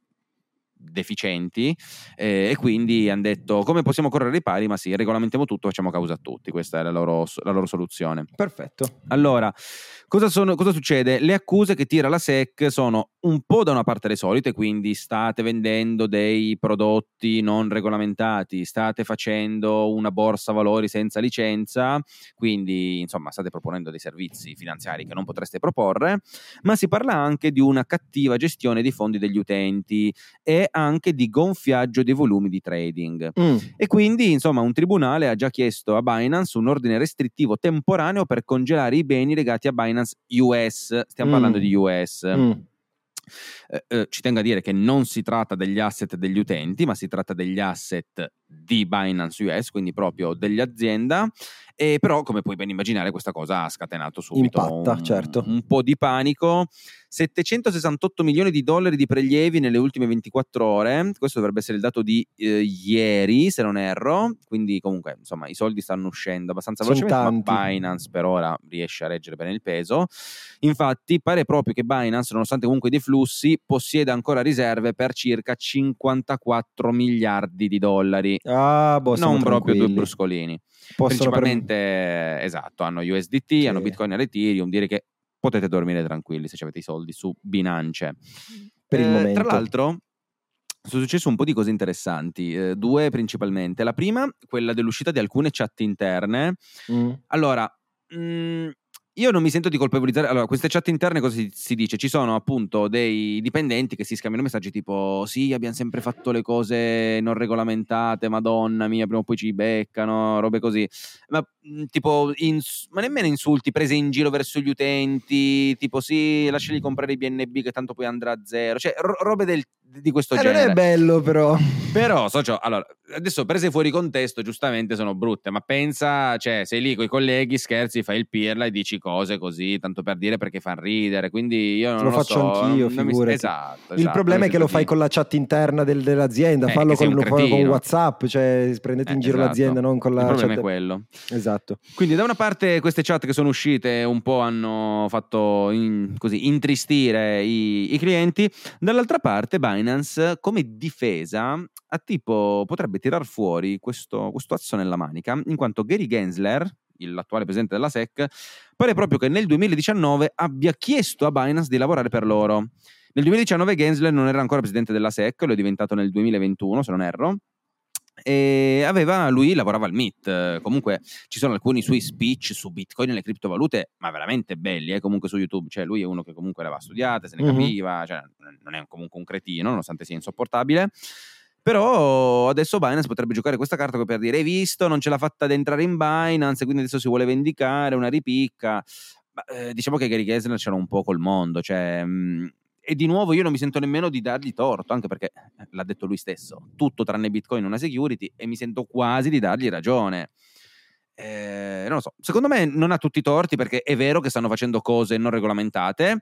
deficienti eh, e quindi hanno detto come possiamo correre i pari? Ma sì regolamentiamo tutto facciamo causa a tutti questa è la loro, la loro soluzione. Perfetto. Allora cosa, sono, cosa, succede? Le accuse che tira la SEC sono un po' da una parte le solite quindi state vendendo dei prodotti non regolamentati state facendo una borsa valori senza licenza quindi insomma state proponendo dei servizi finanziari che non potreste proporre ma si parla anche di una cattiva gestione dei fondi degli utenti e anche di gonfiaggio dei volumi di trading. Mm. E quindi, insomma, un tribunale ha già chiesto a Binance un ordine restrittivo temporaneo per congelare i beni legati a Binance US. Stiamo mm. parlando di US. Mm. Eh, eh, ci tengo a dire che non si tratta degli asset degli utenti, ma si tratta degli asset di Binance US, quindi proprio dell'azienda. E però, come puoi ben immaginare, questa cosa ha scatenato subito Impatta, un, certo. un po' di panico. 768 milioni di dollari di prelievi nelle ultime 24 ore, questo dovrebbe essere il dato di eh, ieri, se non erro, quindi comunque insomma i soldi stanno uscendo abbastanza Sono velocemente, ma Binance per ora riesce a reggere bene il peso. Infatti pare proprio che Binance, nonostante comunque dei flussi, possieda ancora riserve per circa 54 miliardi di dollari. Ah, boh, non proprio due bruscolini. Possono Principalmente, per... esatto, hanno USDT, sì. hanno Bitcoin e Ethereum, direi che potete dormire tranquilli se avete i soldi su Binance. Per il eh, momento. Tra l'altro, sono successe un po' di cose interessanti, eh, due principalmente. La prima, quella dell'uscita di alcune chat interne. Mm. Allora, mh, mm, io non mi sento di colpevolizzare. Allora, queste chat interne cosa si, si, dice? Ci sono appunto dei dipendenti che si scambiano messaggi tipo: Sì, abbiamo sempre fatto le cose non regolamentate, madonna mia, prima o poi ci beccano, robe così. Ma mh, tipo, ins- ma nemmeno insulti, prese in giro verso gli utenti, tipo sì, lasciali comprare i BNB che tanto poi andrà a zero, cioè ro- robe del- di questo Eh, non genere. è bello però. Però, socio, allora, adesso prese fuori contesto, giustamente sono brutte, ma pensa, cioè, sei lì con i colleghi, scherzi, fai il pirla e dici cose così, tanto per dire perché fa ridere, quindi io non Lo lo, faccio so, anch'io, non mi- figurati. esatto, Il esatto, problema è che lo fai con la chat interna del- dell'azienda, Eh, fallo con, con. WhatsApp, cioè prendete in Eh, giro esatto. l'azienda, non con la Il problema chat. è quello. Esatto. Quindi da una parte queste chat che sono uscite un po' hanno fatto in- così, intristire i, i clienti, dall'altra parte Binance come difesa a tipo potrebbe tirar fuori questo, questo azzo nella manica, in quanto Gary Gensler, l'attuale presidente della SEC, pare proprio che nel 2019 abbia chiesto a Binance di lavorare per loro. Nel 2019 Gensler non era ancora presidente della SEC, lo è diventato nel 2021 se non erro, e aveva, lui lavorava al MIT. Comunque ci sono alcuni suoi speech su Bitcoin e le criptovalute, ma veramente belli, eh, comunque su YouTube. Cioè, lui è uno che comunque le aveva studiate, se ne Mhm. capiva, cioè, non è comunque un cretino, nonostante sia insopportabile. Però adesso Binance potrebbe giocare questa carta per dire: Hai visto, non ce l'ha fatta ad entrare in Binance, quindi adesso si vuole vendicare, una ripicca. Ma, eh, diciamo che Gary Gensler c'era un po' col mondo, cioè. mh, e di nuovo io non mi sento nemmeno di dargli torto, anche perché eh, l'ha detto lui stesso, tutto tranne Bitcoin è una security e mi sento quasi di dargli ragione. Eh, non lo so, secondo me non ha tutti i torti perché è vero che stanno facendo cose non regolamentate.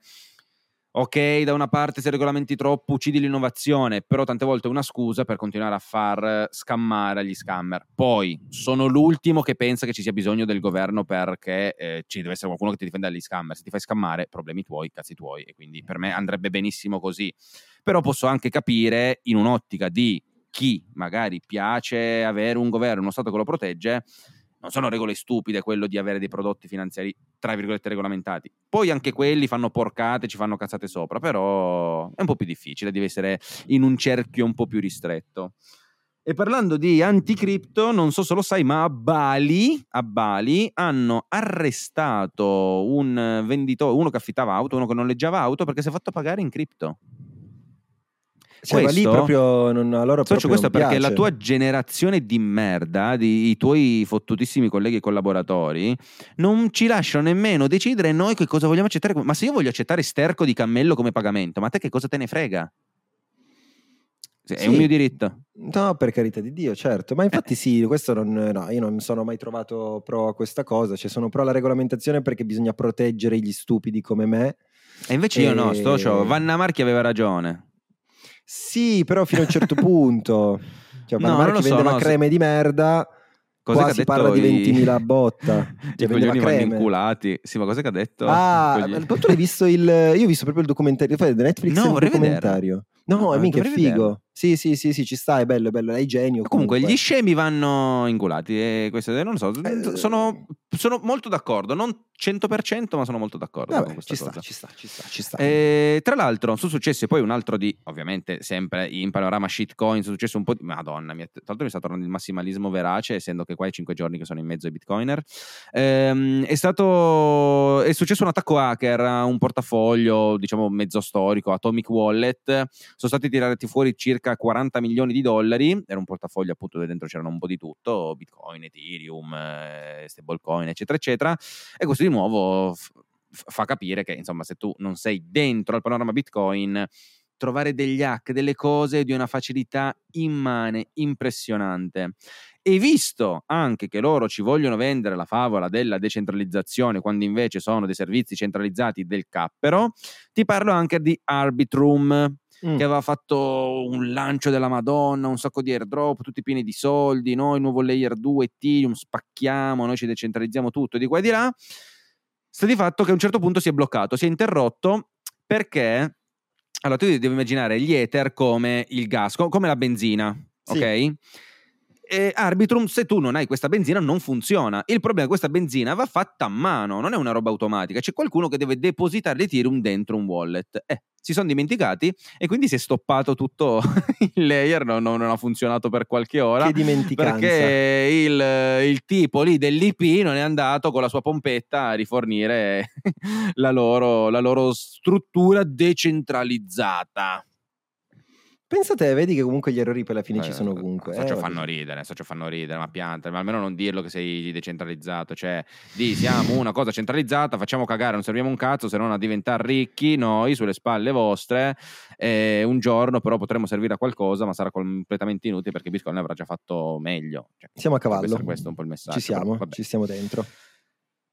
Ok, da una parte se regolamenti troppo uccidi l'innovazione, però tante volte è una scusa per continuare a far eh, scammare agli scammer. Poi sono l'ultimo che pensa che ci sia bisogno del governo perché eh, ci deve essere qualcuno che ti difenda dagli scammer. Se ti fai scammare, problemi tuoi, cazzi tuoi, e quindi per me andrebbe benissimo così. Però posso anche capire in un'ottica di chi magari piace avere un governo, uno Stato che lo protegge, non sono regole stupide quello di avere dei prodotti finanziari tra virgolette regolamentati. Poi anche quelli fanno porcate, ci fanno cazzate sopra, però è un po' più difficile, deve essere in un cerchio un po' più ristretto. E parlando di anticripto, non so se lo sai, ma a Bali, a Bali hanno arrestato un venditore, uno che affittava auto, uno che noleggiava auto perché si è fatto pagare in cripto. Cioè, ma lì Questo- proprio non, a loro Socio, questo perché piace. la tua generazione di merda, di, i tuoi fottutissimi colleghi e collaboratori, non ci lasciano nemmeno decidere noi che cosa vogliamo accettare. Ma se io voglio accettare sterco di cammello come pagamento, ma a te che cosa te ne frega? È Sì. un mio diritto. No, per carità di Dio, certo. Ma infatti sì, questo non, no, io non mi sono mai trovato pro a questa cosa. Cioè, sono pro alla regolamentazione perché bisogna proteggere gli stupidi come me. E invece io no, E- sto, cioè, Vanna Marchi aveva ragione. Sì, però fino a un certo *laughs* punto. Cioè, No, Marchi so, vendeva no, se- creme di merda. Cos'è Qua si parla di i- 20.000 a botta. I *laughs* Cioè, vendeva coglioni vanno inculati. Sì, ma cos'è che ha detto? Ah, Cogli- tu l'hai visto il. Io ho visto proprio il documentario. Fai Netflix No, è vorrei documentario. No, No, è mica dovrei figo. vederlo. Sì, sì, sì, sì, ci sta, è bello, è bello. È genio. Comunque, gli scemi vanno inculati. E questo, non lo so, Eh, sono, sono molto d'accordo. Non 100%, ma sono molto d'accordo con Vabbè, questa ci sta, ci sta, ci sta, ci sta. E, tra l'altro, sono successi poi un altro di, ovviamente, sempre in panorama shitcoin. Sono successo un po' di. Madonna mia, tra l'altro mi sta tornando il massimalismo verace, essendo che qua è 5 giorni che sono in mezzo ai bitcoiner. Ehm, è stato. È successo un attacco hacker a un portafoglio, diciamo, mezzo storico, Atomic Wallet. Sono stati tirati fuori circa 40 milioni di dollari. Era un portafoglio, appunto, dove dentro c'erano un po' di tutto: Bitcoin, Ethereum, eh, stablecoin, eccetera, eccetera. E questo di nuovo fa capire che, insomma, se tu non sei dentro al panorama Bitcoin, trovare degli hack, delle cose di una facilità immane, impressionante. E visto anche che loro ci vogliono vendere la favola della decentralizzazione, quando invece sono dei servizi centralizzati del cappero, ti parlo anche di Arbitrum, Mm. che aveva fatto un lancio della Madonna, un sacco di airdrop, tutti pieni di soldi, noi nuovo layer 2, Ethereum, spacchiamo, noi ci decentralizziamo tutto di qua e di là. Sta di fatto che a un certo punto si è bloccato, si è interrotto perché allora tu devi immaginare gli ether come il gas, co- come la benzina, Sì. ok? E Arbitrum, se tu non hai questa benzina, non funziona. Il problema è che questa benzina va fatta a mano, non è una roba automatica. C'è qualcuno che deve depositare l'Ethereum dentro un wallet. Eh, si sono dimenticati e quindi si è stoppato tutto *laughs* il layer, no- no- non ha funzionato per qualche ora. Che dimenticanza. Perché il, il tipo lì dell'IP non è andato con la sua pompetta a rifornire *laughs* la loro, la loro struttura decentralizzata. Pensa te, vedi che comunque gli errori per la fine Eh, ci sono ovunque. Socio eh, fanno ridere, socio fanno ridere, ma pianta, ma almeno non dirlo che sei decentralizzato, cioè di siamo una cosa centralizzata, facciamo cagare, non serviamo un cazzo se non a diventare ricchi noi sulle spalle vostre, e un giorno però potremo servire a qualcosa, ma sarà completamente inutile perché Bitcoin avrà già fatto meglio. Cioè, Siamo a cavallo. questo un po' il messaggio. Ci siamo, però ci stiamo dentro.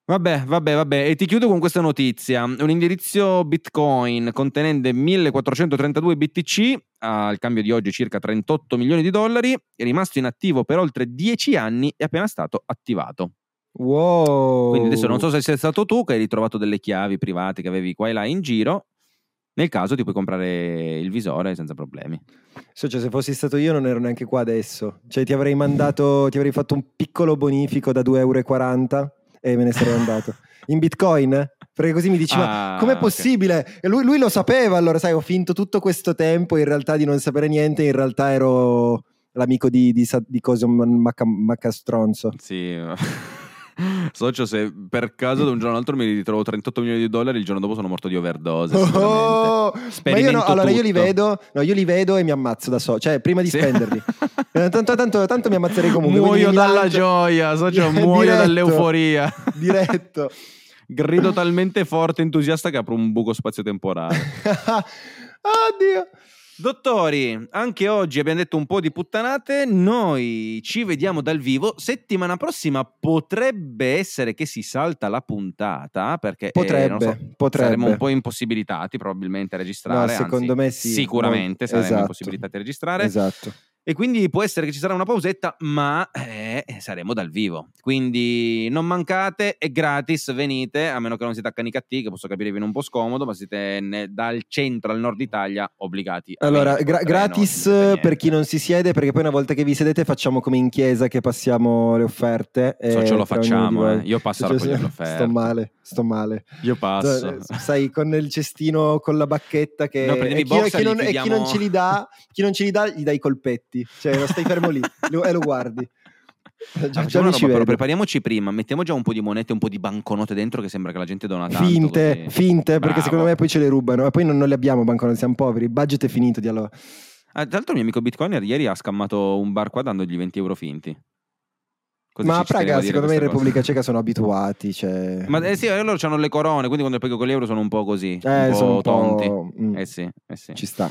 Vabbè, vabbè, vabbè. E ti chiudo con questa notizia. Un indirizzo Bitcoin contenente 1432 BTC, al cambio di oggi circa 38 milioni di dollari, è rimasto inattivo per oltre 10 anni e è appena stato attivato. Wow. Quindi adesso non so se sei stato tu che hai ritrovato delle chiavi private che avevi qua e là in giro. Nel caso ti puoi comprare il visore senza problemi. Socio, se fossi stato io non ero neanche qua adesso. Cioè ti avrei mandato, ti avrei fatto un piccolo bonifico da 2,40 euro e me ne sarei andato. *laughs* In bitcoin? Perché così mi dici, ma Ah, com'è ok. possibile? E lui, lui lo sapeva, allora sai, ho finto tutto questo tempo in realtà di non sapere niente, in realtà ero l'amico di, di, di Coso Macca- Maccastronzo. Sì. *laughs* Socio, se per caso da un giorno all'altro mi ritrovo 38 milioni di dollari, il giorno dopo sono morto di overdose. Oh! Ma io no, allora io li vedo, no, io li vedo e mi ammazzo da solo, cioè prima di Sì. spenderli. *laughs* Eh, tanto, tanto, tanto mi ammazzerei comunque. Muoio dalla lancio- gioia, socio, *laughs* Diretto. muoio dall'euforia. Diretto. Grido talmente forte e entusiasta che apro un buco spazio-temporale. *laughs* Oddio. Dottori, anche oggi abbiamo detto un po' di puttanate, noi ci vediamo dal vivo. Settimana prossima potrebbe essere che si salta la puntata perché eh, Potrebbe, non so, potrebbe. saremo un po' impossibilitati probabilmente a registrare. No, secondo anzi, me sì. Sicuramente Molto- saremo esatto. impossibilitati a registrare. Esatto. E quindi può essere che ci sarà una pausetta, ma eh, saremo dal vivo. Quindi non mancate, è gratis, venite, a meno che non siete a Canicattì, che posso capire viene un po' scomodo, ma siete ne- dal centro al nord Italia obbligati. Allora, gra- gratis succede per chi non si siede, perché poi una volta che vi sedete facciamo come in chiesa che passiamo le offerte. e So, ce lo facciamo, eh. io passo a Cioè, l'offerta. Sto male, sto male. Io passo. Sai, con il cestino con la bacchetta che No, e chi, boxer, chi non, e chi non ce li dà, chi non ce li dà, gli dai i colpetti. Cioè, lo stai fermo lì *laughs* lo- e lo guardi. Già, Ah, già roba, però prepariamoci prima, mettiamo già un po' di monete, un po' di banconote dentro che sembra che la gente dona tanto. Finte, così. finte, perché Bravo. secondo me poi ce le rubano. E poi non, non le abbiamo banconote, siamo poveri. Il budget è finito di allora. Ah, tra l'altro il mio amico Bitcoiner ieri ha scammato un bar qua dandogli 20 euro finti. Così Ma a Praga, secondo me in cosa. Repubblica Ceca sono *laughs* abituati. Cioè... Ma eh sì, loro hanno le corone, quindi quando paghi con gli euro sono un po' così, Eh, un po' sono un po'... tonti. mm, Eh sì, eh sì. Ci sta.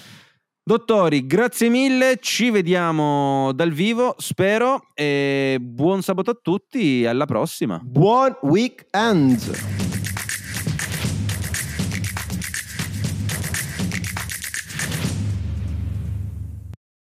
Dottori, grazie mille, ci vediamo dal vivo, spero, e buon sabato a tutti, alla prossima. Buon weekend!